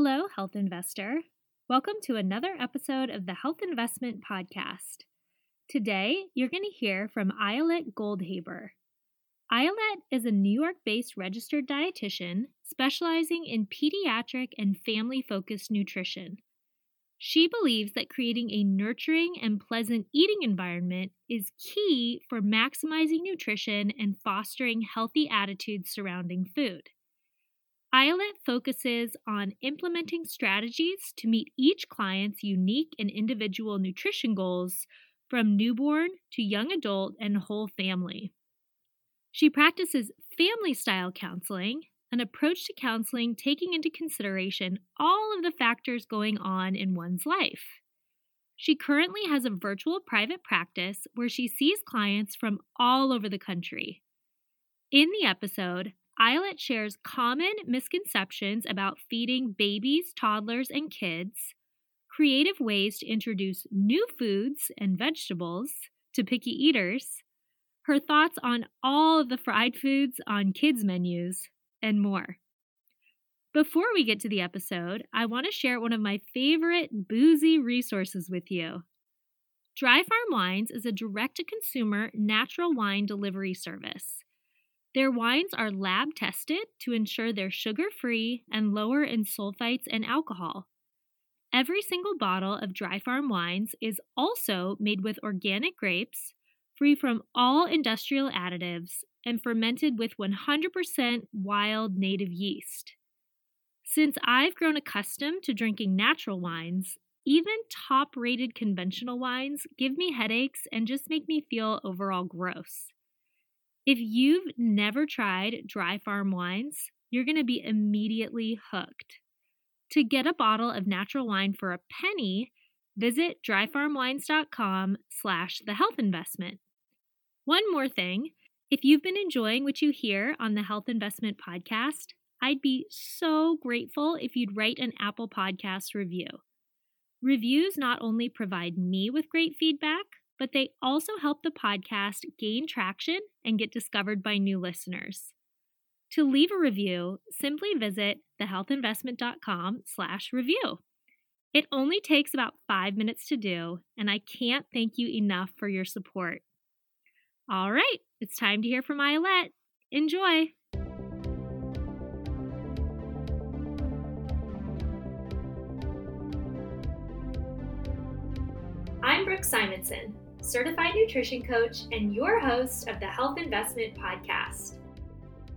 Hello, health investor. Welcome to another episode of the Health Investment Podcast. Today, you're going to hear from Ayelet Goldhaber. Ayelet is a New York based registered dietitian specializing in pediatric and family focused nutrition. She believes that creating a nurturing and pleasant eating environment is key for maximizing nutrition and fostering healthy attitudes surrounding food. Ayelet focuses on implementing strategies to meet each client's unique and individual nutrition goals from newborn to young adult and whole family. She practices family style counseling, an approach to counseling taking into consideration all of the factors going on in one's life. She currently has a virtual private practice where she sees clients from all over the country. In the episode, Ayelet shares common misconceptions about feeding babies, toddlers, and kids, creative ways to introduce new foods and vegetables to picky eaters, her thoughts on all of the fried foods on kids' menus, and more. Before we get to the episode, I want to share one of my favorite boozy resources with you. Dry Farm Wines is a direct to consumer natural wine delivery service. Their wines are lab tested to ensure they're sugar free and lower in sulfites and alcohol. Every single bottle of Dry Farm wines is also made with organic grapes, free from all industrial additives, and fermented with 100% wild native yeast. Since I've grown accustomed to drinking natural wines, even top rated conventional wines give me headaches and just make me feel overall gross. If you've never tried dry farm wines, you're going to be immediately hooked. To get a bottle of natural wine for a penny, visit dryfarmwines.com slash the health investment. One more thing, if you've been enjoying what you hear on the Health Investment Podcast, I'd be so grateful if you'd write an Apple Podcast review. Reviews not only provide me with great feedback, but they also help the podcast gain traction and get discovered by new listeners. To leave a review, simply visit thehealthinvestment.com slash review. It only takes about five minutes to do, and I can't thank you enough for your support. All right, it's time to hear from Ayelet. Enjoy! I'm Brooke Simonson certified nutrition coach, and your host of the Health Investment Podcast.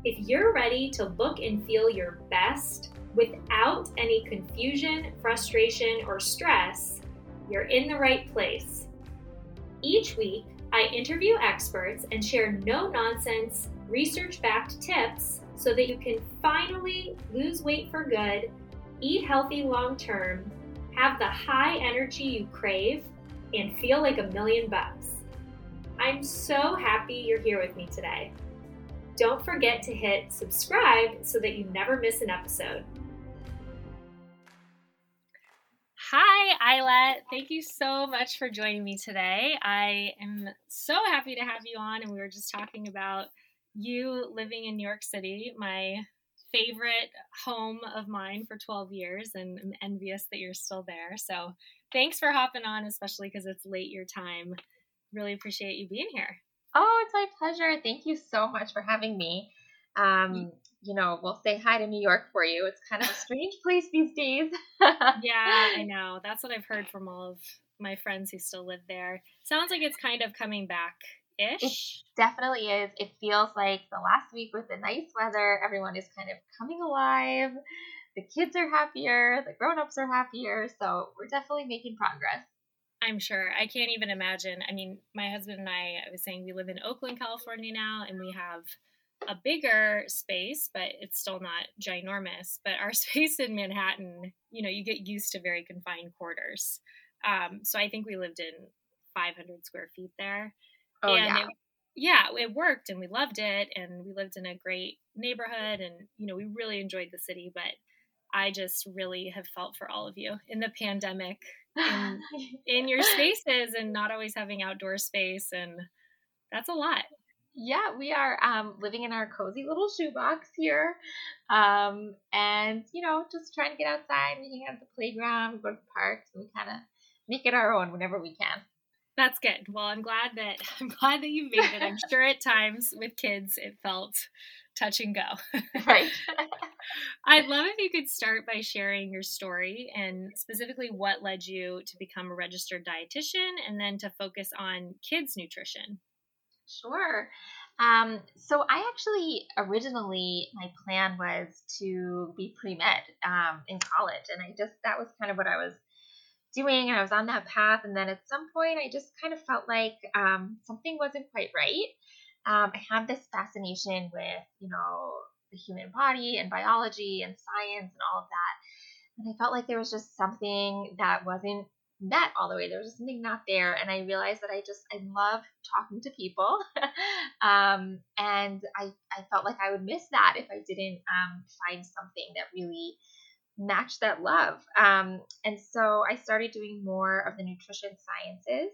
If you're ready to look and feel your best without any confusion, frustration, or stress, you're in the right place. Each week, I interview experts and share no nonsense, research backed tips so that you can finally lose weight for good, eat healthy long term, have the high energy you crave, and feel like a million bucks. I'm so happy you're here with me today. Don't forget to hit subscribe so that you never miss an episode. Hi, Ayelet. Thank you so much for joining me today. I am so happy to have you on, and we were just talking about you living in New York City, my favorite home of mine for 12 years, and I'm envious that you're still there. So thanks for hopping on, especially because it's late your time. Really appreciate you being here. Oh, it's my pleasure. Thank you so much for having me. Um, you know, we'll say hi to New York for you. It's kind of a strange place these days. yeah, I know. That's what I've heard from all of my friends who still live there. Sounds like it's kind of coming back ish. It definitely is. It feels like the last week with the nice weather, everyone is kind of coming alive the kids are happier, the grown-ups are happier, so we're definitely making progress. I'm sure. I can't even imagine. I mean, my husband and I, I was saying we live in Oakland, California now, and we have a bigger space, but it's still not ginormous. But our space in Manhattan, you know, you get used to very confined quarters. Um, so I think we lived in 500 square feet there. Oh, and yeah. It, yeah, it worked and we loved it. And we lived in a great neighborhood and, you know, we really enjoyed the city. But I just really have felt for all of you in the pandemic, in, in your spaces, and not always having outdoor space, and that's a lot. Yeah, we are um, living in our cozy little shoebox here. Um, and, you know, just trying to get outside. We hang out at the playground, we go to the parks, and we kind of make it our own whenever we can. That's good. Well, I'm glad that I'm glad that you made it. I'm sure at times with kids it felt touch and go. right. I'd love if you could start by sharing your story and specifically what led you to become a registered dietitian and then to focus on kids nutrition. Sure. Um, so I actually originally my plan was to be pre med um, in college, and I just that was kind of what I was doing, and I was on that path. And then at some point, I just kind of felt like um, something wasn't quite right. Um, I have this fascination with you know the human body and biology and science and all of that, and I felt like there was just something that wasn't met all the way. There was something not there, and I realized that I just I love talking to people, um, and I I felt like I would miss that if I didn't um, find something that really matched that love. Um, and so I started doing more of the nutrition sciences,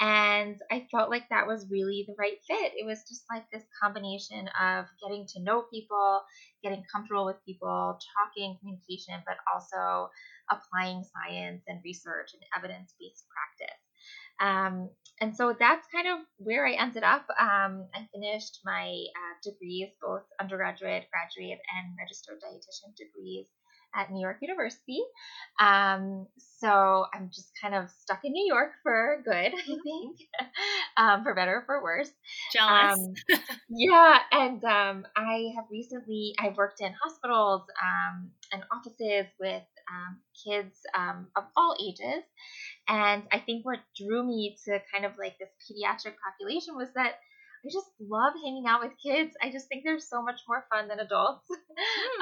and I felt like that was really the right fit. It was just like this combination of getting to know people, getting comfortable with people, talking, communication, but also applying science and research and evidence based practice. Um, and so that's kind of where I ended up. Um, I finished my uh, degrees, both undergraduate, graduate, and registered dietitian degrees at New York University. Um, so I'm just kind of stuck in New York for good, I mm-hmm. think, um, for better or for worse. Jealous. Um, yeah, and um, I have recently I've worked in hospitals um, and offices with um, kids of all ages, and I think what drew me to kind of like this pediatric population was that I just love hanging out with kids. I just think they're so much more fun than adults.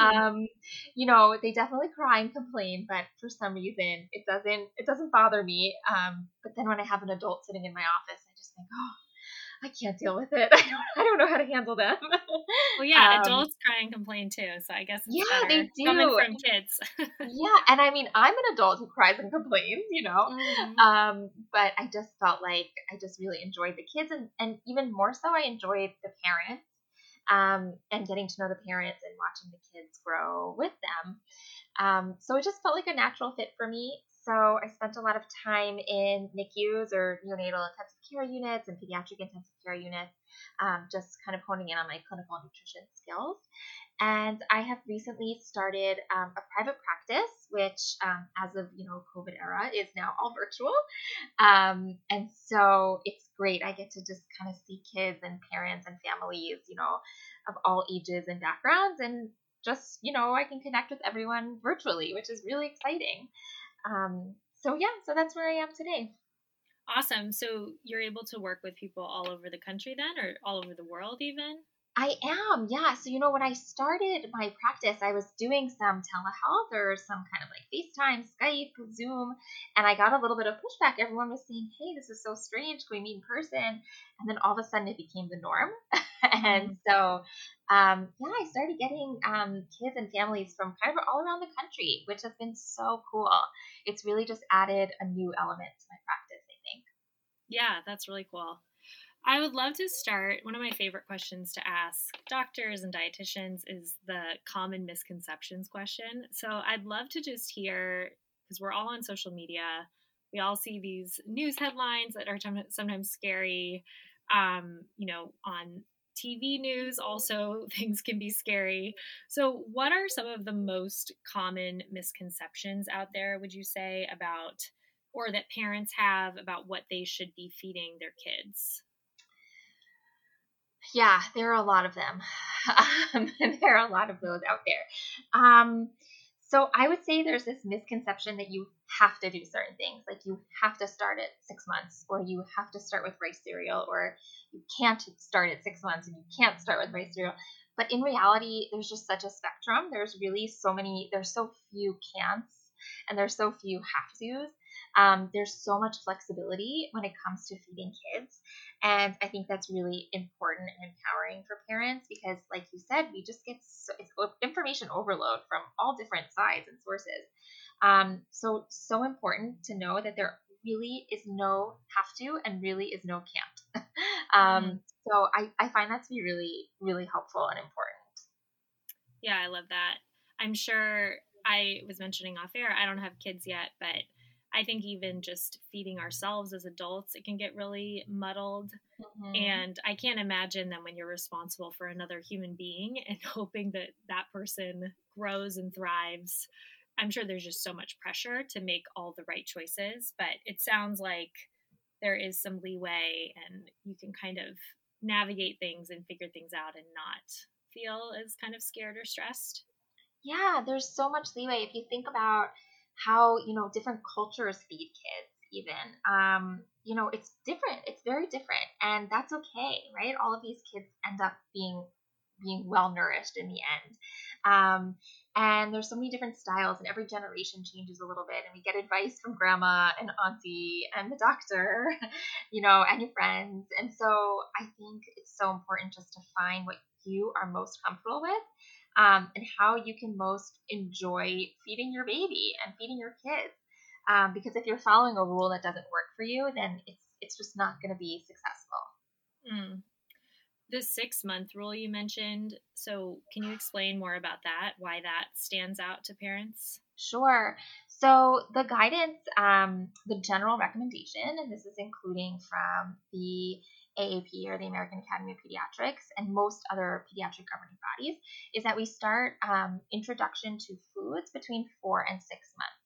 Mm. um, you know, they definitely cry and complain, but for some reason it doesn't it doesn't bother me. Um, but then when I have an adult sitting in my office, I just think, oh, I can't deal with it. I don't, I don't know how to handle them. well, yeah, um, adults cry and complain too. So I guess yeah, they do coming from kids. yeah, and I mean, I'm an adult who cries and complains, you know. Mm-hmm. Um, but I just felt like I just really enjoyed the kids, and and even more so, I enjoyed the parents. Um, and getting to know the parents and watching the kids grow with them. Um, so it just felt like a natural fit for me. So I spent a lot of time in NICUs or neonatal intensive care units and pediatric intensive care units, um, just kind of honing in on my clinical nutrition skills. And I have recently started um, a private practice, which, um, as of you know COVID era, is now all virtual. Um, and so it's great. I get to just kind of see kids and parents and families, you know, of all ages and backgrounds, and just you know I can connect with everyone virtually, which is really exciting. Um, so yeah, so that's where I am today. Awesome. So you're able to work with people all over the country then, or all over the world even? I am, yeah. So, you know, when I started my practice, I was doing some telehealth or some kind of like FaceTime, Skype, Zoom, and I got a little bit of pushback. Everyone was saying, hey, this is so strange. Can we meet in person? And then all of a sudden it became the norm. and mm-hmm. so, um, yeah, I started getting um, kids and families from kind of all around the country, which has been so cool. It's really just added a new element to my practice, I think. Yeah, that's really cool. I would love to start. One of my favorite questions to ask doctors and dietitians is the common misconceptions question. So I'd love to just hear, because we're all on social media, we all see these news headlines that are sometimes scary. Um, you know, on TV news, also things can be scary. So, what are some of the most common misconceptions out there, would you say, about or that parents have about what they should be feeding their kids? Yeah, there are a lot of them. Um, there are a lot of those out there. Um, so I would say there's this misconception that you have to do certain things, like you have to start at six months, or you have to start with rice cereal, or you can't start at six months and you can't start with rice cereal. But in reality, there's just such a spectrum. There's really so many, there's so few can'ts and there's so few have tos. Um, there's so much flexibility when it comes to feeding kids. And I think that's really important and empowering for parents because, like you said, we just get so, information overload from all different sides and sources. Um, so, so important to know that there really is no have to and really is no can't. um, mm. So I, I find that to be really, really helpful and important. Yeah, I love that. I'm sure I was mentioning off air, I don't have kids yet, but I think even just feeding ourselves as adults, it can get really muddled. Mm-hmm. And I can't imagine then when you're responsible for another human being and hoping that that person grows and thrives. I'm sure there's just so much pressure to make all the right choices, but it sounds like there is some leeway and you can kind of navigate things and figure things out and not feel as kind of scared or stressed. Yeah, there's so much leeway. If you think about how you know different cultures feed kids even. Um, you know it's different it's very different and that's okay right? All of these kids end up being being well nourished in the end. Um, and there's so many different styles and every generation changes a little bit and we get advice from grandma and auntie and the doctor you know and your friends. And so i think it's so important just to find what you are most comfortable with um, and how you can most enjoy feeding your baby and feeding your kids. Um, because if you're following a rule that doesn't work for you, then it's it's just not going to be successful. Mm. The six month rule you mentioned. So, can you explain more about that? Why that stands out to parents? Sure. So, the guidance, um, the general recommendation, and this is including from the AAP or the American Academy of Pediatrics and most other pediatric governing bodies is that we start um, introduction to foods between four and six months.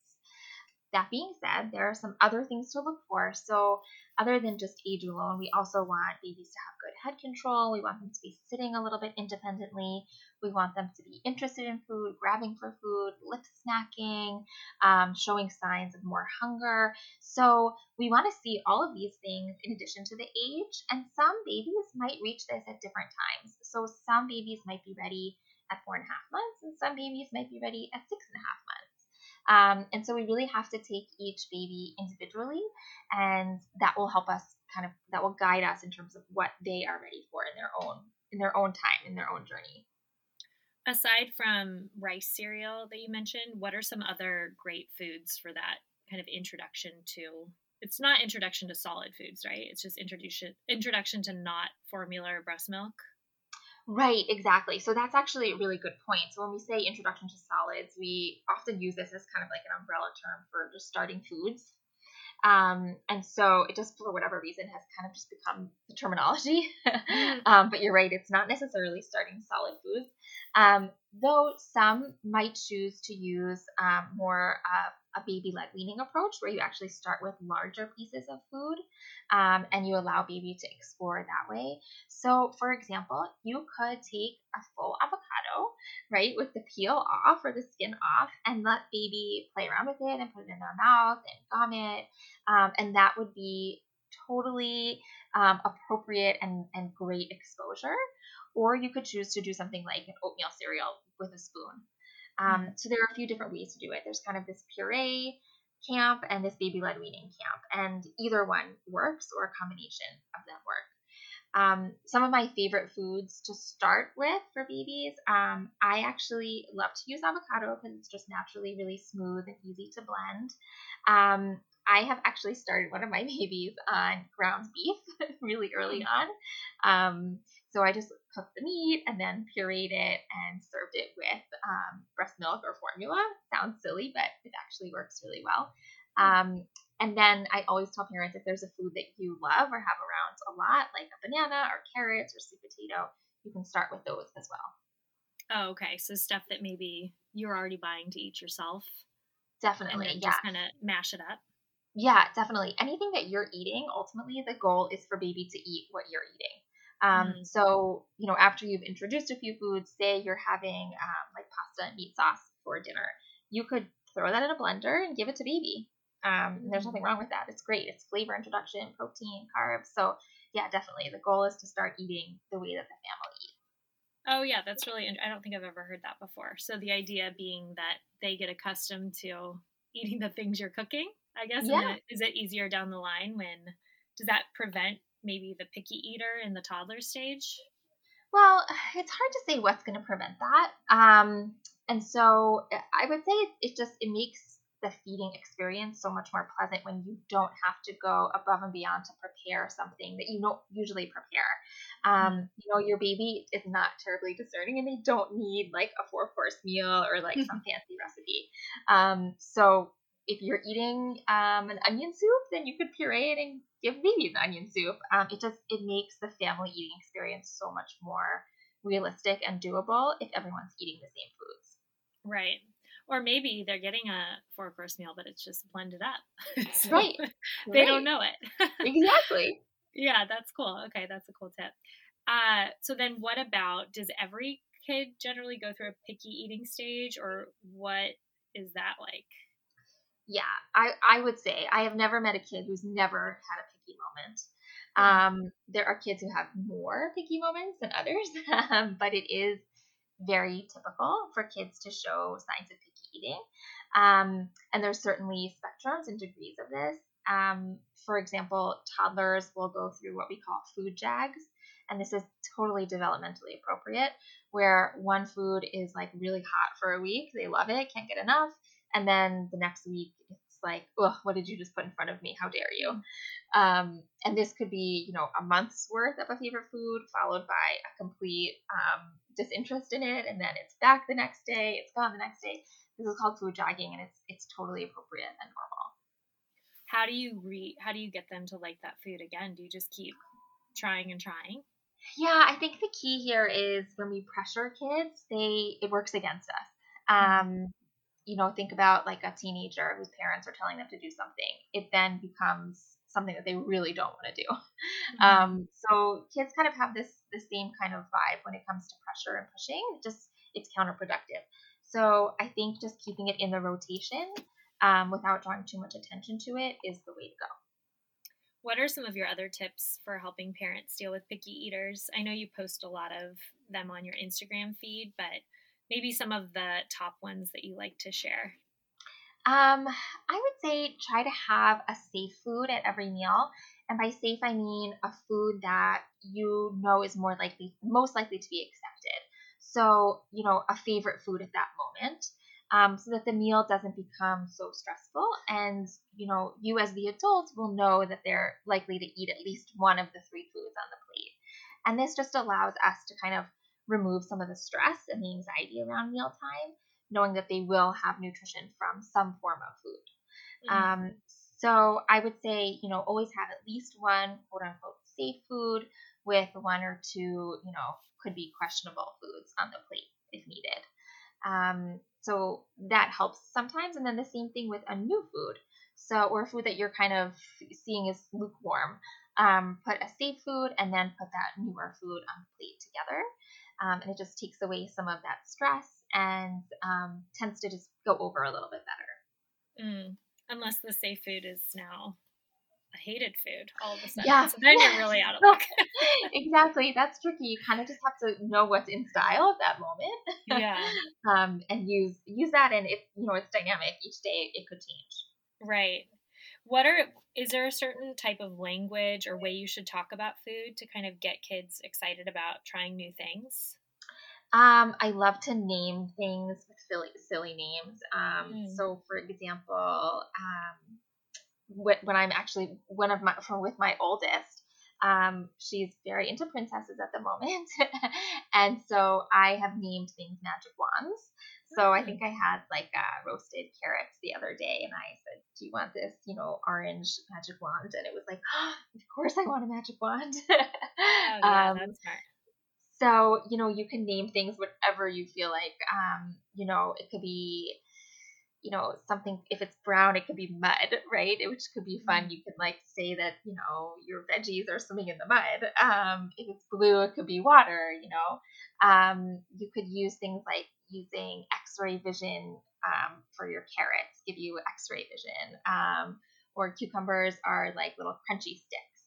That being said, there are some other things to look for. So, other than just age alone, we also want babies to have good head control. We want them to be sitting a little bit independently. We want them to be interested in food, grabbing for food, lip snacking, um, showing signs of more hunger. So, we want to see all of these things in addition to the age. And some babies might reach this at different times. So, some babies might be ready at four and a half months, and some babies might be ready at six and a half months. Um, and so we really have to take each baby individually, and that will help us kind of that will guide us in terms of what they are ready for in their own in their own time in their own journey. Aside from rice cereal that you mentioned, what are some other great foods for that kind of introduction to? It's not introduction to solid foods, right? It's just introduction introduction to not formula or breast milk. Right, exactly. So that's actually a really good point. So when we say introduction to solids, we often use this as kind of like an umbrella term for just starting foods. Um, and so it just, for whatever reason, has kind of just become the terminology. Mm-hmm. um, but you're right, it's not necessarily starting solid foods. Um, though some might choose to use um, more uh, a baby led weaning approach where you actually start with larger pieces of food um, and you allow baby to explore that way. So, for example, you could take a full avocado, right, with the peel off or the skin off, and let baby play around with it and put it in their mouth and gum it. Um, and that would be totally um, appropriate and, and great exposure. Or you could choose to do something like an oatmeal cereal with a spoon. Um, mm-hmm. so there are a few different ways to do it. There's kind of this puree camp and this baby led weaning camp, and either one works or a combination of them work. Um, some of my favorite foods to start with for babies, um, I actually love to use avocado because it's just naturally really smooth and easy to blend. I have actually started one of my babies on ground beef really early mm. on. Um, so I just cooked the meat and then pureed it and served it with um, breast milk or formula. Sounds silly, but it actually works really well. Um, and then I always tell parents if there's a food that you love or have around a lot, like a banana or carrots or sweet potato, you can start with those as well. Oh, okay. So stuff that maybe you're already buying to eat yourself. Definitely. yeah. Just kind of mash it up. Yeah, definitely. Anything that you're eating, ultimately, the goal is for baby to eat what you're eating. Um, mm. So, you know, after you've introduced a few foods, say you're having um, like pasta and meat sauce for dinner, you could throw that in a blender and give it to baby. Um. There's nothing wrong with that. It's great. It's flavor introduction, protein, carbs. So, yeah, definitely. The goal is to start eating the way that the family eats. Oh, yeah, that's really, I don't think I've ever heard that before. So, the idea being that they get accustomed to eating the things you're cooking, I guess. Yeah. Is it easier down the line when, does that prevent maybe the picky eater in the toddler stage? Well, it's hard to say what's going to prevent that. Um, and so I would say it, it just it makes the feeding experience so much more pleasant when you don't have to go above and beyond to prepare something that you don't usually prepare. Um, mm-hmm. you know, your baby is not terribly discerning and they don't need like a four course meal or like some fancy recipe. Um, so if you're eating um, an onion soup, then you could puree it and give baby an onion soup. Um, it just it makes the family eating experience so much more realistic and doable if everyone's eating the same foods. Right. Or maybe they're getting a four course meal, but it's just blended up. so right. They right. don't know it. exactly. Yeah, that's cool. Okay, that's a cool tip. Uh, so then what about does every kid generally go through a picky eating stage or what is that like? Yeah, I, I would say I have never met a kid who's never had a picky moment. Um, there are kids who have more picky moments than others, um, but it is very typical for kids to show signs of picky eating. Um, and there's certainly spectrums and degrees of this. Um, for example, toddlers will go through what we call food jags, and this is totally developmentally appropriate, where one food is like really hot for a week, they love it, can't get enough, and then the next week it's like, oh, what did you just put in front of me? How dare you? Um, and this could be, you know, a month's worth of a favorite food followed by a complete um, disinterest in it, and then it's back the next day, it's gone the next day. This is called food jagging, and it's it's totally appropriate and normal. How do you re? How do you get them to like that food again? Do you just keep trying and trying? Yeah, I think the key here is when we pressure kids, they it works against us. Mm-hmm. Um, you know, think about like a teenager whose parents are telling them to do something. It then becomes something that they really don't want to do. Mm-hmm. Um, so kids kind of have this the same kind of vibe when it comes to pressure and pushing. It just it's counterproductive. So I think just keeping it in the rotation um, without drawing too much attention to it is the way to go. What are some of your other tips for helping parents deal with picky eaters? I know you post a lot of them on your Instagram feed, but maybe some of the top ones that you like to share. Um, I would say try to have a safe food at every meal. And by safe, I mean a food that you know is more likely, most likely to be accepted. So, you know, a favorite food at that moment um, so that the meal doesn't become so stressful. And, you know, you as the adult will know that they're likely to eat at least one of the three foods on the plate. And this just allows us to kind of remove some of the stress and the anxiety around mealtime, knowing that they will have nutrition from some form of food. Mm-hmm. Um, so I would say, you know, always have at least one quote unquote safe food with one or two, you know, could be questionable foods on the plate if needed. Um, so that helps sometimes. And then the same thing with a new food. So, or food that you're kind of seeing is lukewarm. Um, put a safe food and then put that newer food on the plate together. Um, and it just takes away some of that stress and um, tends to just go over a little bit better. Mm, unless the safe food is now a hated food all of a sudden. Yeah. So then you're really out of luck. exactly. That's tricky. You kind of just have to know what's in style at that moment. Yeah. um, and use use that and if you know it's dynamic, each day it could change. Right. What are is there a certain type of language or way you should talk about food to kind of get kids excited about trying new things? Um, I love to name things with silly, silly names. Um, mm. So, for example, um, when I'm actually one of my from with my oldest. Um, she's very into princesses at the moment, and so I have named things magic wands. So I think I had like uh, roasted carrots the other day, and I said, "Do you want this, you know, orange magic wand?" And it was like, oh, "Of course, I want a magic wand." oh, yeah, um, that's smart. So you know, you can name things whatever you feel like. Um, you know, it could be you know something if it's brown it could be mud right which could be fun mm-hmm. you could like say that you know your veggies are swimming in the mud um, if it's blue it could be water you know um, you could use things like using x-ray vision um, for your carrots give you x-ray vision um, or cucumbers are like little crunchy sticks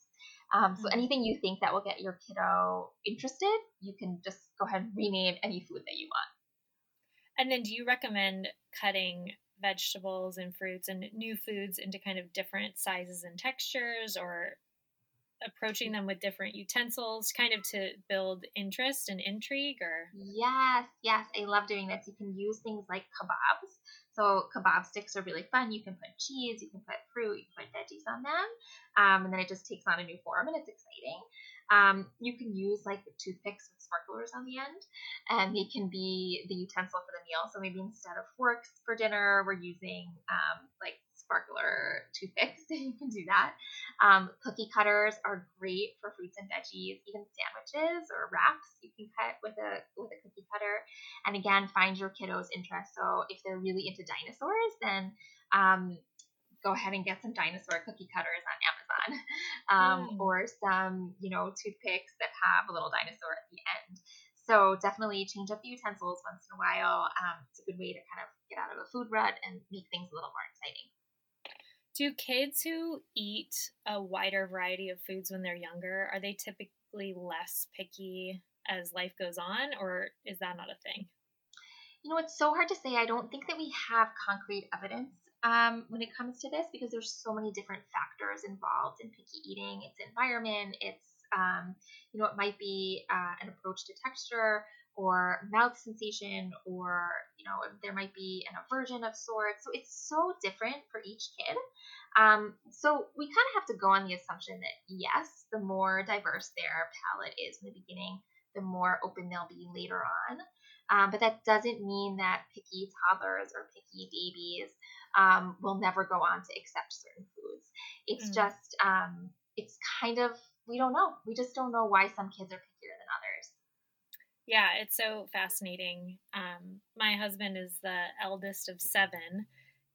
um, so mm-hmm. anything you think that will get your kiddo interested you can just go ahead and rename any food that you want and then do you recommend cutting vegetables and fruits and new foods into kind of different sizes and textures or approaching them with different utensils kind of to build interest and intrigue or yes yes i love doing this you can use things like kebabs So kebab sticks are really fun. You can put cheese, you can put fruit, you can put veggies on them, um, and then it just takes on a new form, and it's exciting. Um, you can use like toothpicks with sparklers on the end, and they can be the utensil for the meal. So maybe instead of forks for dinner, we're using um, like sparkler toothpicks. you can do that. Um, cookie cutters are great for fruits and veggies, even sandwiches or wraps. You can cut with a with a cookie cutter, and again, find your kiddos' interest. So if they're really into dinosaurs, then um, go ahead and get some dinosaur cookie cutters on Amazon, um, mm. or some you know toothpicks that have a little dinosaur at the end. So definitely change up the utensils once in a while. Um, it's a good way to kind of get out of a food rut and make things a little more exciting. Do kids who eat a wider variety of foods when they're younger are they typically less picky as life goes on, or is that not a thing? You know, it's so hard to say. I don't think that we have concrete evidence um, when it comes to this because there's so many different factors involved in picky eating. It's environment, it's um, you know, it might be uh, an approach to texture or mouth sensation, or you know, there might be an aversion of sorts. So it's so different for each kid. Um, so we kind of have to go on the assumption that yes, the more diverse their palate is in the beginning, the more open they'll be later on. Um, but that doesn't mean that picky toddlers or picky babies um, will never go on to accept certain foods. It's mm. just, um, it's kind of, we don't know. We just don't know why some kids are pickier than others. Yeah, it's so fascinating. Um, my husband is the eldest of seven,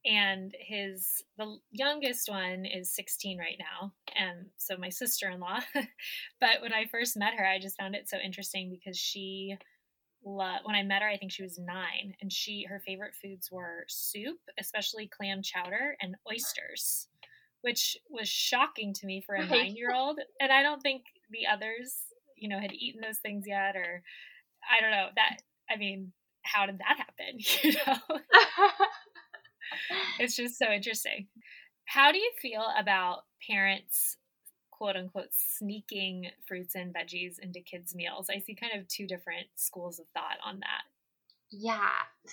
and his the youngest one is 16 right now and so my sister-in-law but when i first met her i just found it so interesting because she when I met her, I think she was nine, and she her favorite foods were soup, especially clam chowder and oysters, which was shocking to me for a right. nine year old. And I don't think the others, you know, had eaten those things yet, or I don't know that. I mean, how did that happen? You know, it's just so interesting. How do you feel about parents quote unquote sneaking fruits and veggies into kids' meals. I see kind of two different schools of thought on that. Yeah.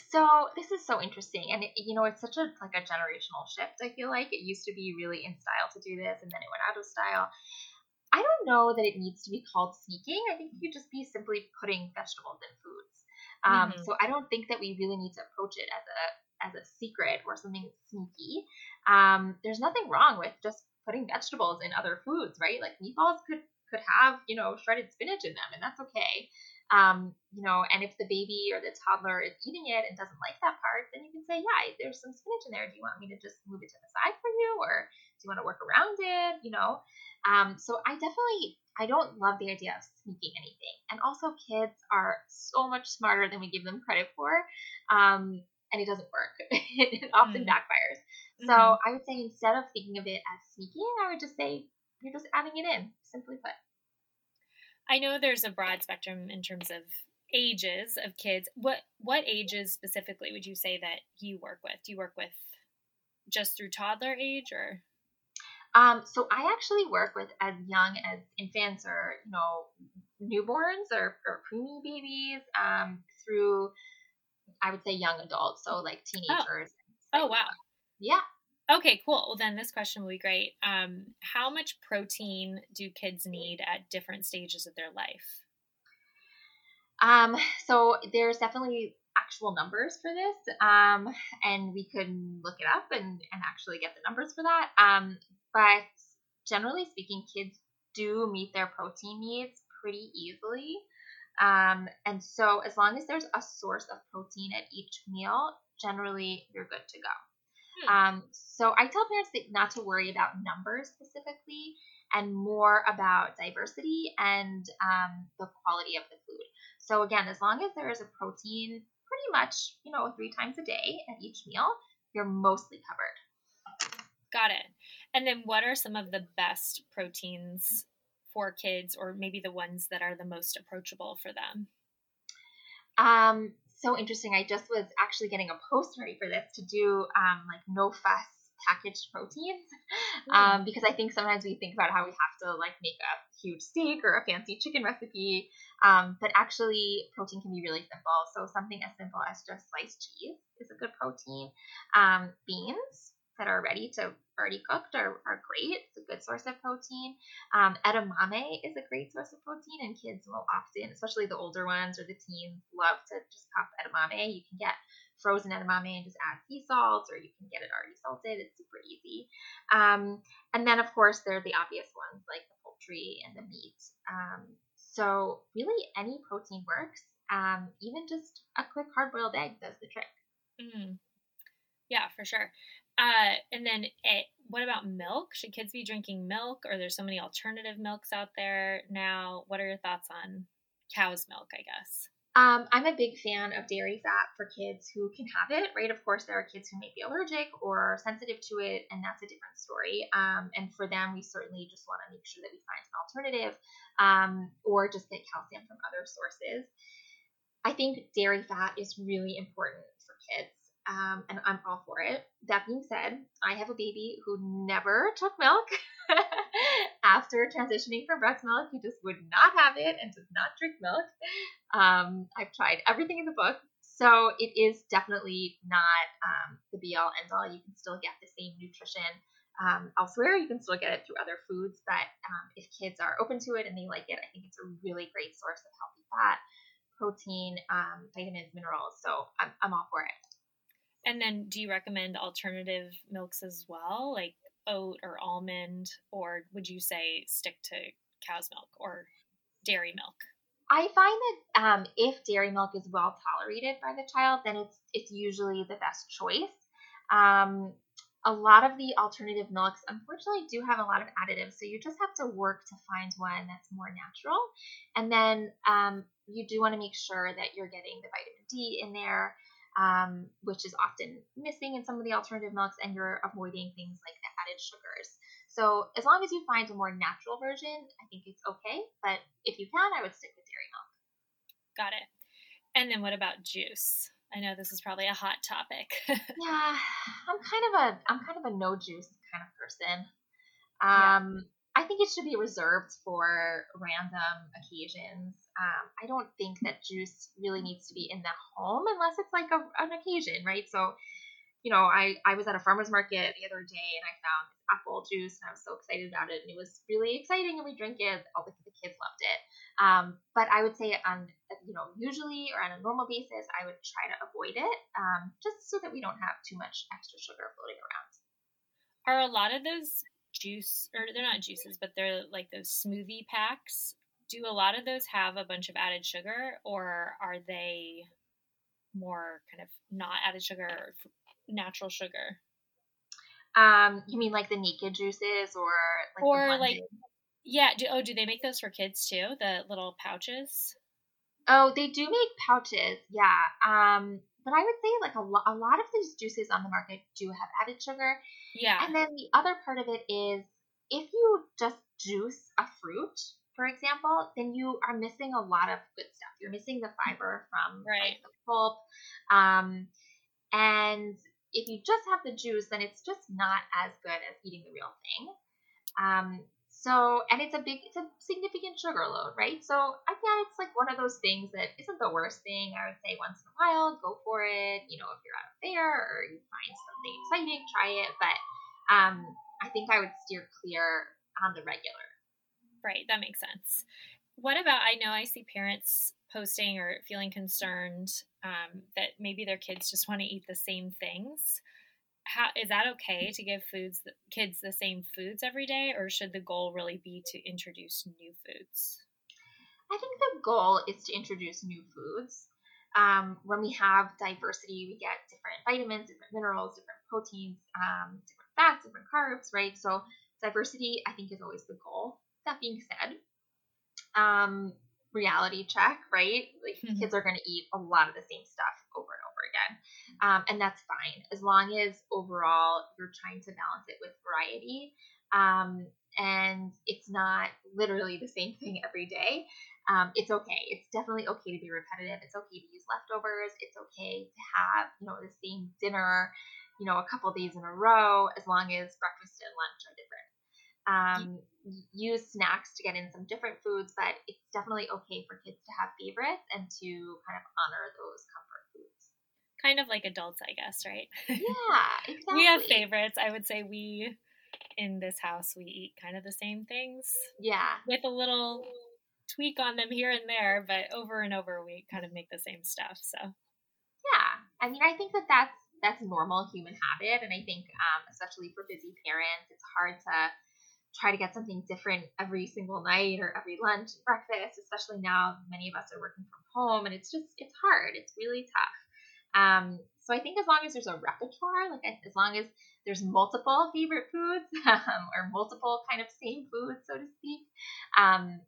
So this is so interesting, and it, you know, it's such a like a generational shift. I feel like it used to be really in style to do this, and then it went out of style. I don't know that it needs to be called sneaking. I think you just be simply putting vegetables in foods. Um, mm-hmm. So I don't think that we really need to approach it as a as a secret or something sneaky. Um, there's nothing wrong with just putting vegetables in other foods, right? Like meatballs could could have you know shredded spinach in them, and that's okay. Um, you know, and if the baby or the toddler is eating it and doesn't like that part, then you can say, yeah, there's some spinach in there. Do you want me to just move it to the side for you, or do you want to work around it? You know, um, so I definitely I don't love the idea of sneaking anything. And also, kids are so much smarter than we give them credit for. Um, and it doesn't work. it often mm. backfires. So mm-hmm. I would say instead of thinking of it as sneaking, I would just say you're just adding it in, simply put. I know there's a broad spectrum in terms of ages of kids. What what ages specifically would you say that you work with? Do you work with just through toddler age or? Um, so I actually work with as young as infants or you know newborns or, or preemie babies um, through I would say young adults, so like oh. teenagers. Oh, oh wow. Yeah. Okay, cool. Well, then this question will be great. Um, how much protein do kids need at different stages of their life? Um, so there's definitely actual numbers for this, um, and we could look it up and, and actually get the numbers for that. Um, but generally speaking, kids do meet their protein needs pretty easily. Um, and so as long as there's a source of protein at each meal, generally you're good to go. Hmm. Um, so I tell parents that not to worry about numbers specifically and more about diversity and um, the quality of the food. So again, as long as there is a protein pretty much, you know, three times a day at each meal, you're mostly covered. Got it. And then what are some of the best proteins for kids or maybe the ones that are the most approachable for them? Um, so interesting. I just was actually getting a post ready for this to do um, like no fuss packaged proteins um, because I think sometimes we think about how we have to like make a huge steak or a fancy chicken recipe, um, but actually protein can be really simple. So something as simple as just sliced cheese is a good protein. Um, beans that are ready to already cooked are, are great. It's a good source of protein. Um, edamame is a great source of protein, and kids will often, especially the older ones or the teens, love to just pop edamame. You can get frozen edamame and just add sea salt, or you can get it already salted. It's super easy. Um, and then, of course, there are the obvious ones like the poultry and the meat. Um, so, really, any protein works. Um, even just a quick hard boiled egg does the trick. Mm. Yeah, for sure. Uh, and then, it, what about milk? Should kids be drinking milk, or there's so many alternative milks out there now? What are your thoughts on cow's milk? I guess. Um, I'm a big fan of dairy fat for kids who can have it, right? Of course, there are kids who may be allergic or sensitive to it, and that's a different story. Um, and for them, we certainly just want to make sure that we find an alternative um, or just get calcium from other sources. I think dairy fat is really important for kids, um, and I'm all for it. That being said, I have a baby who never took milk. after transitioning from breast milk, he just would not have it and does not drink milk. Um, I've tried everything in the book. So it is definitely not um, the be all end all. You can still get the same nutrition um, elsewhere. You can still get it through other foods, but um, if kids are open to it and they like it, I think it's a really great source of healthy fat, protein, um, vitamins, minerals. So I'm, I'm all for it. And then, do you recommend alternative milks as well, like oat or almond, or would you say stick to cow's milk or dairy milk? I find that um, if dairy milk is well tolerated by the child, then it's it's usually the best choice. Um, a lot of the alternative milks, unfortunately, do have a lot of additives, so you just have to work to find one that's more natural. And then um, you do want to make sure that you're getting the vitamin D in there um, which is often missing in some of the alternative milks, and you're avoiding things like the added sugars. So as long as you find a more natural version, I think it's okay. But if you can, I would stick with dairy milk. Got it. And then what about juice? I know this is probably a hot topic. yeah, I'm kind of a I'm kind of a no juice kind of person. Um, I think it should be reserved for random occasions. Um, I don't think that juice really needs to be in the home unless it's like a, an occasion, right? So, you know, I, I was at a farmer's market the other day and I found apple juice and I was so excited about it and it was really exciting and we drank it. All the, the kids loved it. Um, but I would say on, you know, usually or on a normal basis, I would try to avoid it um, just so that we don't have too much extra sugar floating around. Are a lot of those juice or they're not juices, but they're like those smoothie packs. Do a lot of those have a bunch of added sugar, or are they more kind of not added sugar or natural sugar? Um, you mean like the naked juices, or like or like yeah? Do, oh, do they make those for kids too? The little pouches. Oh, they do make pouches, yeah. Um, but I would say like a, lo- a lot of these juices on the market do have added sugar. Yeah. And then the other part of it is if you just juice a fruit, for example, then you are missing a lot of good stuff. You're missing the fiber from right. like, the pulp. Um, and if you just have the juice, then it's just not as good as eating the real thing. Um, so, and it's a big, it's a significant sugar load, right? So, again, it's like one of those things that isn't the worst thing. I would say once in a while, go for it. You know, if you're out of there or you find something exciting, try it. But um, I think I would steer clear on the regular. Right, that makes sense. What about? I know I see parents posting or feeling concerned um, that maybe their kids just want to eat the same things how is that okay to give foods kids the same foods every day or should the goal really be to introduce new foods? I think the goal is to introduce new foods. Um, when we have diversity we get different vitamins different minerals different proteins um, different fats different carbs right? So diversity i think is always the goal. That being said um, reality check right? Like mm-hmm. kids are going to eat a lot of the same stuff over and over again um, and that's fine as long as overall you're trying to balance it with variety. Um, and it's not literally the same thing every day. Um, it's okay. It's definitely okay to be repetitive. It's okay to use leftovers. It's okay to have, you know, the same dinner, you know, a couple days in a row, as long as breakfast and lunch are different. Um, use snacks to get in some different foods, but it's definitely okay for kids to have favorites and to kind of honor those comfort. Kind of like adults, I guess, right? Yeah, exactly. we have favorites. I would say we in this house we eat kind of the same things. Yeah. With a little tweak on them here and there, but over and over we kind of make the same stuff. So. Yeah, I mean, I think that that's that's normal human habit, and I think um, especially for busy parents, it's hard to try to get something different every single night or every lunch and breakfast, especially now many of us are working from home, and it's just it's hard. It's really tough. Um, so I think as long as there's a repertoire, like as long as there's multiple favorite foods um, or multiple kind of same foods, so to speak, um,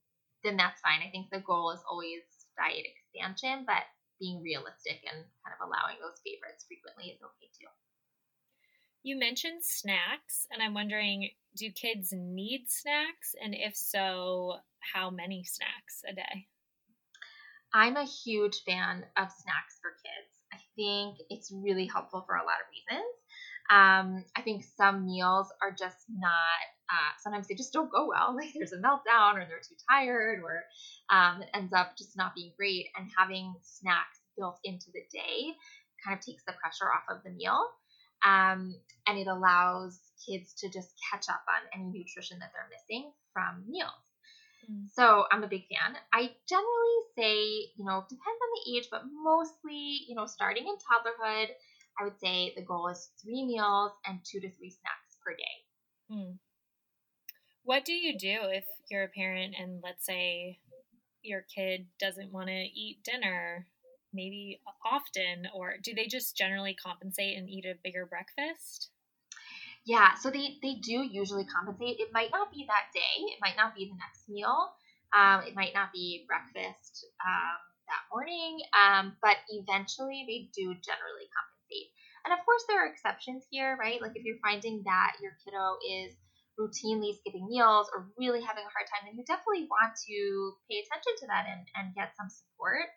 then that's fine. I think the goal is always diet expansion, but being realistic and kind of allowing those favorites frequently is okay too. You mentioned snacks, and I'm wondering do kids need snacks? And if so, how many snacks a day? I'm a huge fan of snacks for kids. Think it's really helpful for a lot of reasons. Um, I think some meals are just not, uh, sometimes they just don't go well. Like there's a meltdown or they're too tired or um, it ends up just not being great. And having snacks built into the day kind of takes the pressure off of the meal. Um, and it allows kids to just catch up on any nutrition that they're missing from meals. Mm. So I'm a big fan. I generally say, you know, depends on the age, but mostly, you know, starting in toddlerhood, I would say the goal is three meals and two to three snacks per day. Mm. What do you do if you're a parent and let's say your kid doesn't want to eat dinner maybe often or do they just generally compensate and eat a bigger breakfast? Yeah, so they, they do usually compensate. It might not be that day, it might not be the next meal, um, it might not be breakfast um, that morning, um, but eventually they do generally compensate. And of course, there are exceptions here, right? Like if you're finding that your kiddo is routinely skipping meals or really having a hard time, then you definitely want to pay attention to that and, and get some support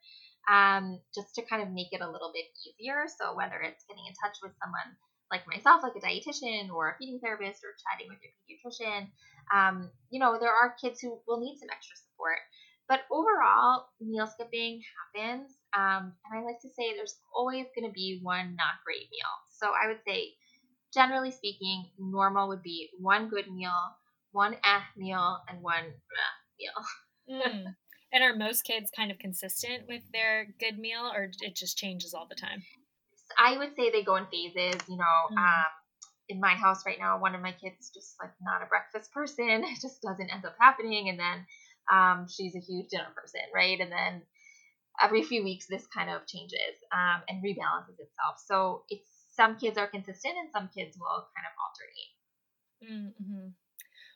um, just to kind of make it a little bit easier. So whether it's getting in touch with someone like myself, like a dietitian or a feeding therapist, or chatting with your pediatrician, um, you know, there are kids who will need some extra support. But overall, meal skipping happens. Um, and I like to say there's always going to be one not great meal. So I would say, generally speaking, normal would be one good meal, one eh meal, and one meal. mm. And are most kids kind of consistent with their good meal, or it just changes all the time? I would say they go in phases. You know, mm. um, in my house right now, one of my kids is just like not a breakfast person. It just doesn't end up happening, and then um, she's a huge dinner person, right? And then every few weeks, this kind of changes um, and rebalances itself. So it's some kids are consistent, and some kids will kind of alternate. Mm-hmm.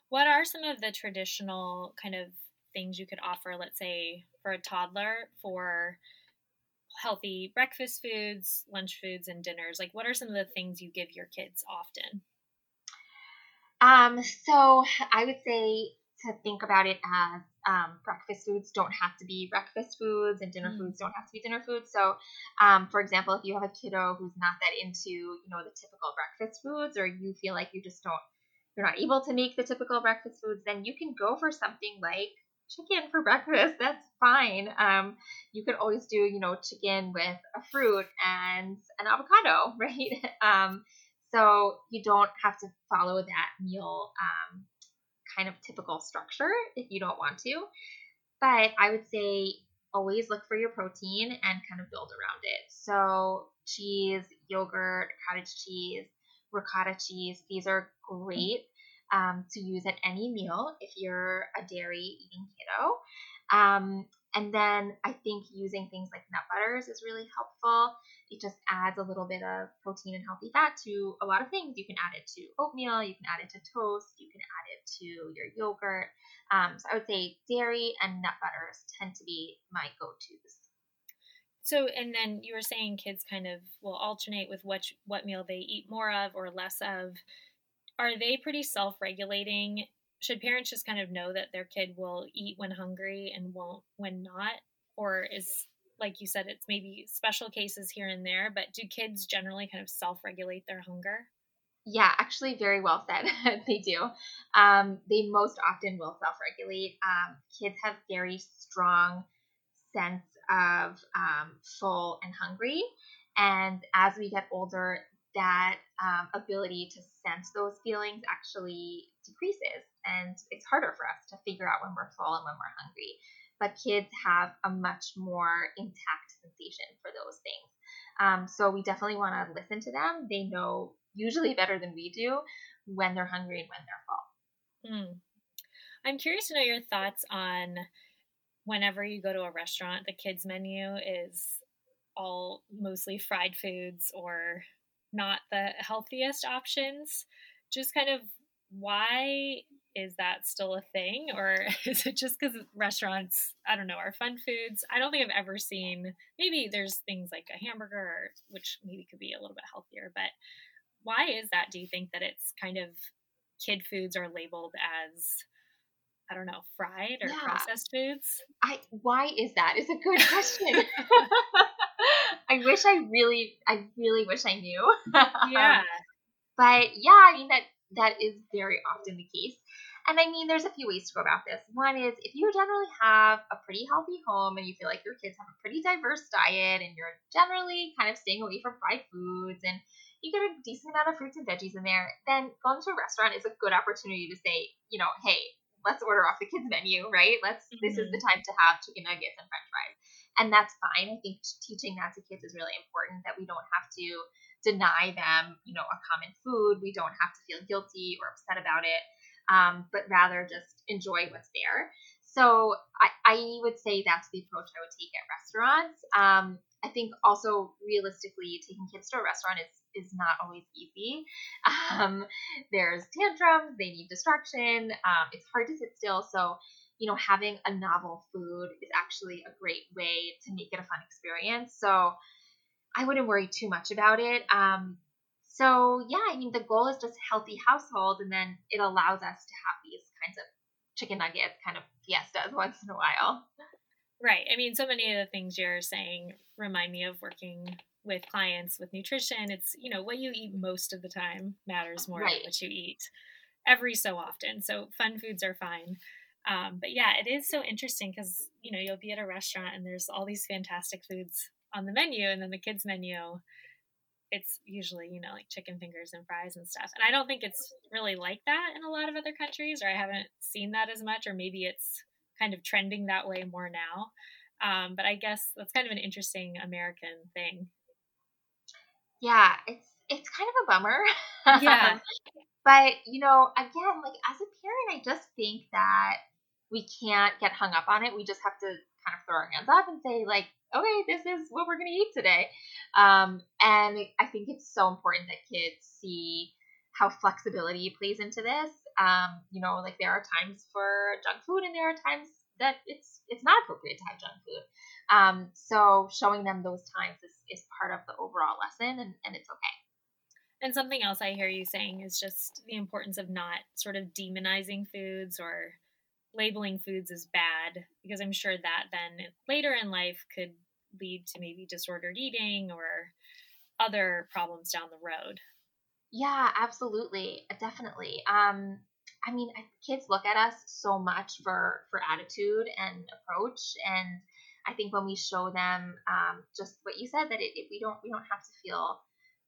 What are some of the traditional kind of things you could offer, let's say, for a toddler for healthy breakfast foods, lunch foods, and dinners? Like, what are some of the things you give your kids often? Um, so I would say to think about it as um, breakfast foods don't have to be breakfast foods and dinner mm. foods don't have to be dinner foods. So, um, for example, if you have a kiddo who's not that into, you know, the typical breakfast foods, or you feel like you just don't, you're not able to make the typical breakfast foods, then you can go for something like chicken for breakfast. That's fine. Um, you could always do, you know, chicken with a fruit and an avocado, right? Um, so you don't have to follow that meal um, kind of typical structure if you don't want to. But I would say always look for your protein and kind of build around it. So cheese, yogurt, cottage cheese, ricotta cheese, these are great um, to use at any meal if you're a dairy eating kiddo. Um, and then I think using things like nut butters is really helpful. It just adds a little bit of protein and healthy fat to a lot of things. You can add it to oatmeal, you can add it to toast, you can add it to your yogurt. Um, so I would say dairy and nut butters tend to be my go tos. So, and then you were saying kids kind of will alternate with what what meal they eat more of or less of are they pretty self-regulating should parents just kind of know that their kid will eat when hungry and won't when not or is like you said, it's maybe special cases here and there, but do kids generally kind of self regulate their hunger? Yeah, actually, very well said. they do. Um, they most often will self regulate. Um, kids have very strong sense of um, full and hungry. And as we get older, that um, ability to sense those feelings actually decreases. And it's harder for us to figure out when we're full and when we're hungry. But kids have a much more intact sensation for those things. Um, so we definitely want to listen to them. They know usually better than we do when they're hungry and when they're full. Mm. I'm curious to know your thoughts on whenever you go to a restaurant, the kids' menu is all mostly fried foods or not the healthiest options. Just kind of why is that still a thing or is it just because restaurants i don't know are fun foods i don't think i've ever seen maybe there's things like a hamburger which maybe could be a little bit healthier but why is that do you think that it's kind of kid foods are labeled as I don't know, fried or yeah. processed foods? I why is that? Is a good question. I wish I really I really wish I knew. yeah. but yeah, I mean that that is very often the case. And I mean, there's a few ways to go about this. One is if you generally have a pretty healthy home and you feel like your kids have a pretty diverse diet and you're generally kind of staying away from fried foods and you get a decent amount of fruits and veggies in there, then going to a restaurant is a good opportunity to say, you know, hey, let's order off the kids menu, right? Let's mm-hmm. this is the mm-hmm. time to have chicken nuggets and french fries. And that's fine. I think teaching that to kids is really important that we don't have to deny them, you know, a common food. We don't have to feel guilty or upset about it, um, but rather just enjoy what's there. So I, I would say that's the approach I would take at restaurants. Um, I think also realistically, taking kids to a restaurant is is not always easy. Um, there's tantrums, they need distraction. Um, it's hard to sit still. So, you know, having a novel food is actually a great way to make it a fun experience. So, I wouldn't worry too much about it. Um, so, yeah, I mean, the goal is just healthy household, and then it allows us to have these kinds of chicken nuggets kind of fiestas once in a while. Right. I mean, so many of the things you're saying remind me of working with clients with nutrition. It's, you know, what you eat most of the time matters more right. than what you eat every so often. So fun foods are fine. Um, but yeah, it is so interesting because, you know, you'll be at a restaurant and there's all these fantastic foods on the menu, and then the kids' menu, it's usually, you know, like chicken fingers and fries and stuff. And I don't think it's really like that in a lot of other countries, or I haven't seen that as much, or maybe it's kind of trending that way more now. Um, but I guess that's kind of an interesting American thing. Yeah, it's it's kind of a bummer. Yeah. but you know, again, like as a parent, I just think that we can't get hung up on it. We just have to kind of throw our hands up and say, like, okay, this is what we're gonna eat today. Um, and I think it's so important that kids see how flexibility plays into this. Um, you know, like there are times for junk food and there are times that it's it's not appropriate to have junk food. Um, so showing them those times is, is part of the overall lesson and, and it's okay. And something else I hear you saying is just the importance of not sort of demonizing foods or labeling foods as bad, because I'm sure that then later in life could lead to maybe disordered eating or other problems down the road. Yeah, absolutely. Definitely. Um, I mean, kids look at us so much for for attitude and approach, and I think when we show them um, just what you said, that it, it, we don't we don't have to feel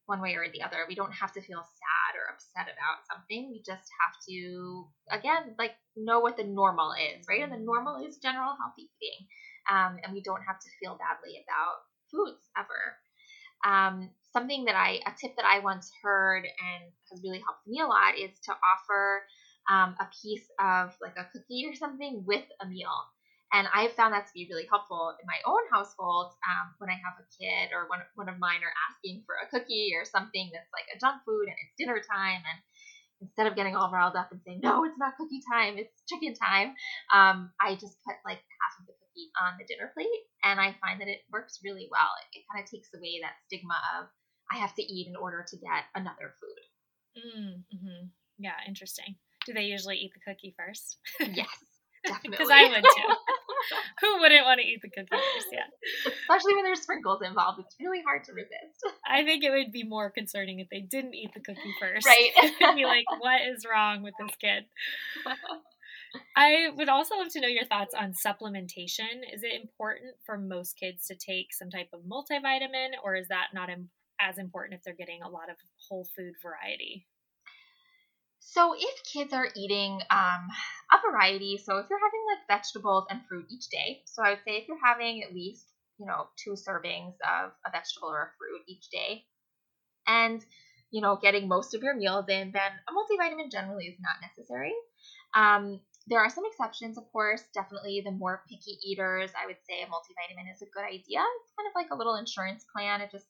one way or the other. We don't have to feel sad or upset about something. We just have to again like know what the normal is, right? And the normal is general healthy eating, um, and we don't have to feel badly about foods ever. Um, something that I a tip that I once heard and has really helped me a lot is to offer um, a piece of like a cookie or something with a meal. And I've found that to be really helpful in my own household um, when I have a kid or one, one of mine are asking for a cookie or something that's like a junk food and it's dinner time. And instead of getting all riled up and saying, no, it's not cookie time, it's chicken time, um, I just put like half of the cookie on the dinner plate. And I find that it works really well. It, it kind of takes away that stigma of I have to eat in order to get another food. Mm, hmm Yeah, interesting. Do they usually eat the cookie first? Yes, definitely. Because I would too. Who wouldn't want to eat the cookie first? Yeah. Especially when there's sprinkles involved. It's really hard to resist. I think it would be more concerning if they didn't eat the cookie first. Right. I'd be like, what is wrong with this kid? I would also love to know your thoughts on supplementation. Is it important for most kids to take some type of multivitamin, or is that not as important if they're getting a lot of whole food variety? So, if kids are eating um, a variety, so if you're having like vegetables and fruit each day, so I would say if you're having at least you know two servings of a vegetable or a fruit each day, and you know getting most of your meals in, then a multivitamin generally is not necessary. Um, there are some exceptions, of course. Definitely, the more picky eaters, I would say a multivitamin is a good idea. It's kind of like a little insurance plan. It just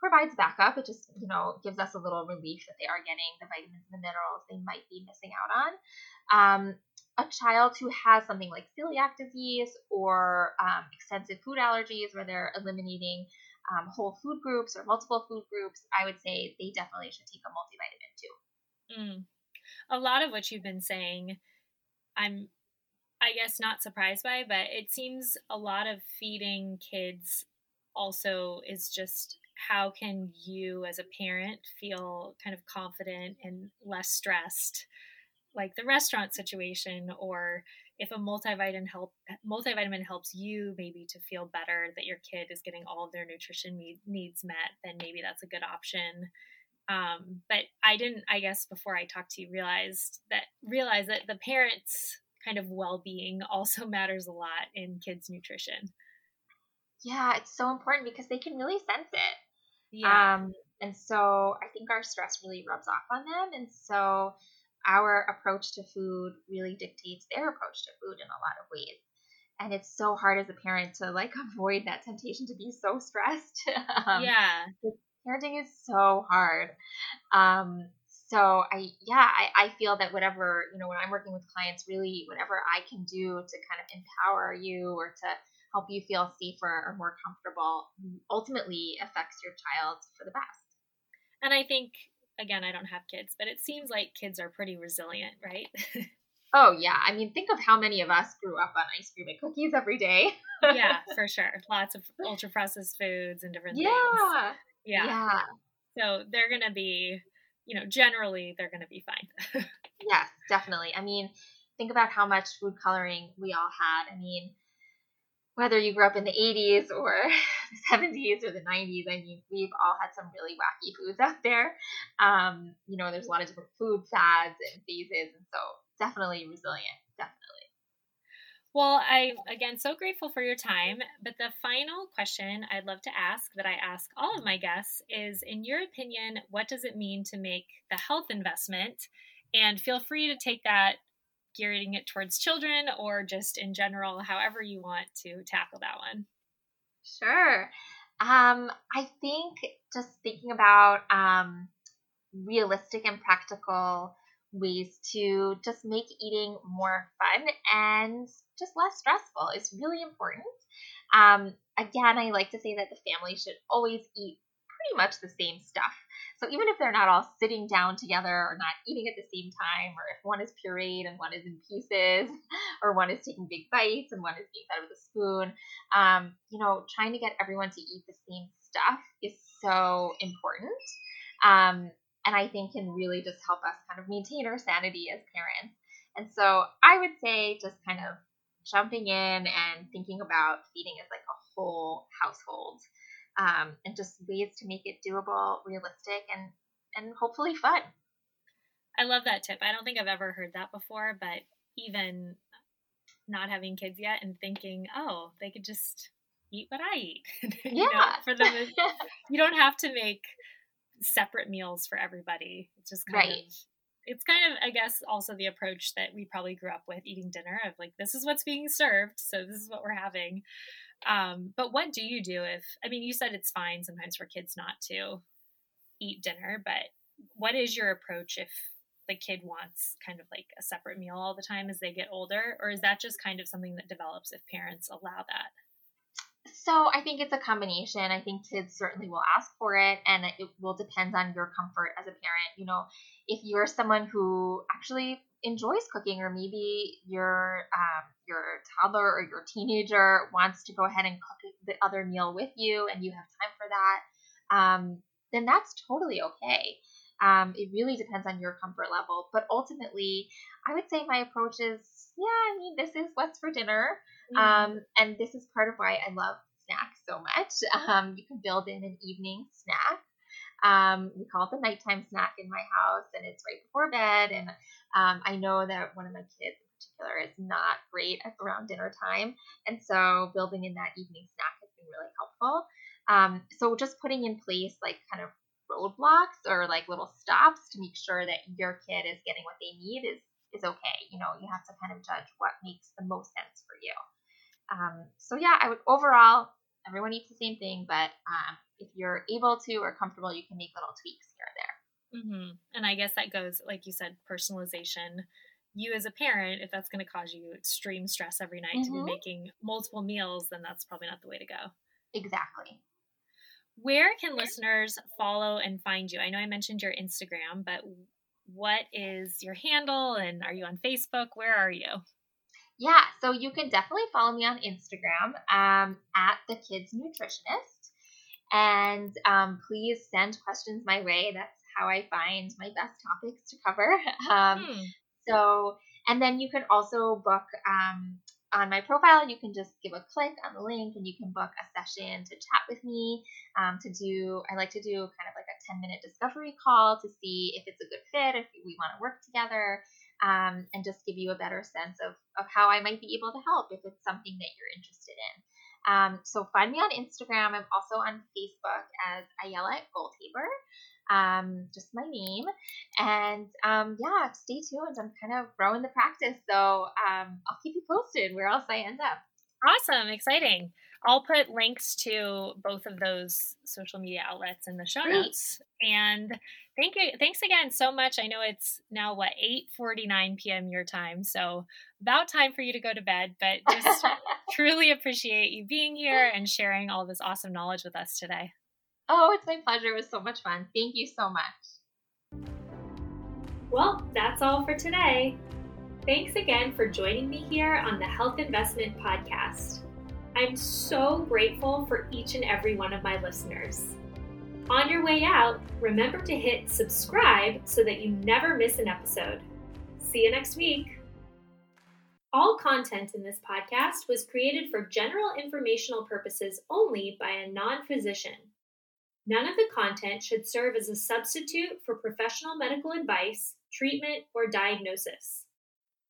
provides backup. It just, you know, gives us a little relief that they are getting the vitamins and the minerals they might be missing out on. Um, a child who has something like celiac disease or um, extensive food allergies where they're eliminating um, whole food groups or multiple food groups, I would say they definitely should take a multivitamin too. Mm. A lot of what you've been saying, I'm, I guess, not surprised by, but it seems a lot of feeding kids also is just how can you as a parent feel kind of confident and less stressed like the restaurant situation or if a multivitamin help multivitamin helps you maybe to feel better that your kid is getting all of their nutrition need, needs met then maybe that's a good option. Um, but i didn't i guess before i talked to you realized that realize that the parents kind of well-being also matters a lot in kids nutrition. Yeah it's so important because they can really sense it yeah. Um, and so I think our stress really rubs off on them. And so our approach to food really dictates their approach to food in a lot of ways. And it's so hard as a parent to like avoid that temptation to be so stressed. um, yeah. Parenting is so hard. Um, so I, yeah, I, I feel that whatever, you know, when I'm working with clients, really whatever I can do to kind of empower you or to help you feel safer or more comfortable ultimately affects your child for the best. And I think, again, I don't have kids, but it seems like kids are pretty resilient, right? oh, yeah. I mean, think of how many of us grew up on ice cream and cookies every day. yeah, for sure. Lots of ultra processed foods and different yeah. things. Yeah. Yeah. So they're going to be, you know, generally they're going to be fine. yes, definitely. I mean, think about how much food coloring we all had. I mean, whether you grew up in the 80s or the 70s or the 90s, I mean, we've all had some really wacky foods out there. Um, you know, there's a lot of different food fads and phases, and so definitely resilient, definitely. Well, I'm again so grateful for your time. But the final question I'd love to ask that I ask all of my guests is In your opinion, what does it mean to make the health investment? And feel free to take that gearing it towards children or just in general, however you want to tackle that one? Sure. Um, I think just thinking about um, realistic and practical ways to just make eating more fun and just less stressful is really important. Um, again, I like to say that the family should always eat pretty much the same stuff. So even if they're not all sitting down together or not eating at the same time, or if one is pureed and one is in pieces, or one is taking big bites and one is being fed with a spoon, um, you know, trying to get everyone to eat the same stuff is so important. Um, and I think can really just help us kind of maintain our sanity as parents. And so I would say just kind of jumping in and thinking about feeding as like a whole household um, and just ways to make it doable, realistic, and and hopefully fun. I love that tip. I don't think I've ever heard that before, but even not having kids yet and thinking, oh, they could just eat what I eat. yeah. know, for them, you don't have to make separate meals for everybody. It's just kind right. of it's kind of i guess also the approach that we probably grew up with eating dinner of like this is what's being served so this is what we're having um, but what do you do if, I mean, you said it's fine sometimes for kids not to eat dinner, but what is your approach if the kid wants kind of like a separate meal all the time as they get older? Or is that just kind of something that develops if parents allow that? So I think it's a combination. I think kids certainly will ask for it, and it will depend on your comfort as a parent. You know, if you're someone who actually enjoys cooking, or maybe your um, your toddler or your teenager wants to go ahead and cook the other meal with you, and you have time for that, um, then that's totally okay. Um, it really depends on your comfort level, but ultimately, I would say my approach is, yeah, I mean, this is what's for dinner. Mm-hmm. Um, and this is part of why I love snacks so much. Um, you can build in an evening snack. Um, we call it the nighttime snack in my house, and it's right before bed. And um, I know that one of my kids in particular is not great at around dinner time, and so building in that evening snack has been really helpful. Um, so just putting in place like kind of roadblocks or like little stops to make sure that your kid is getting what they need is is okay. You know, you have to kind of judge what makes the most sense for you. Um, so yeah, I would overall, everyone eats the same thing, but um, if you're able to or comfortable, you can make little tweaks here and there. Mm-hmm. And I guess that goes, like you said, personalization. You as a parent, if that's going to cause you extreme stress every night mm-hmm. to be mm-hmm. making multiple meals, then that's probably not the way to go. Exactly. Where can listeners follow and find you? I know I mentioned your Instagram, but what is your handle and are you on Facebook? Where are you? Yeah, so you can definitely follow me on Instagram um, at the Kids Nutritionist. And um, please send questions my way. That's how I find my best topics to cover. Um, hmm. So, and then you can also book um, on my profile, you can just give a click on the link and you can book a session to chat with me. Um, to do, I like to do kind of like a 10 minute discovery call to see if it's a good fit, if we want to work together, um, and just give you a better sense of, of how I might be able to help if it's something that you're interested in. Um, so find me on Instagram. I'm also on Facebook as Ayelet Goldhaber um, just my name. And um, yeah, stay tuned. I'm kind of growing the practice. So um, I'll keep you posted where else I end up. Awesome. Exciting. I'll put links to both of those social media outlets in the show Great. notes. And thank you. Thanks again so much. I know it's now what 8:49 p.m. your time, so about time for you to go to bed. But just truly appreciate you being here and sharing all this awesome knowledge with us today. Oh, it's my pleasure. It was so much fun. Thank you so much. Well, that's all for today. Thanks again for joining me here on the Health Investment Podcast. I'm so grateful for each and every one of my listeners. On your way out, remember to hit subscribe so that you never miss an episode. See you next week. All content in this podcast was created for general informational purposes only by a non physician. None of the content should serve as a substitute for professional medical advice, treatment, or diagnosis.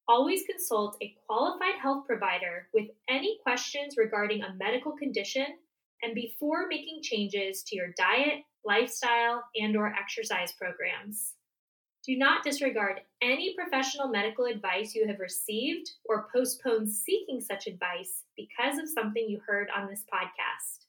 Always consult a qualified health provider with any questions regarding a medical condition and before making changes to your diet, lifestyle, and or exercise programs. Do not disregard any professional medical advice you have received or postpone seeking such advice because of something you heard on this podcast.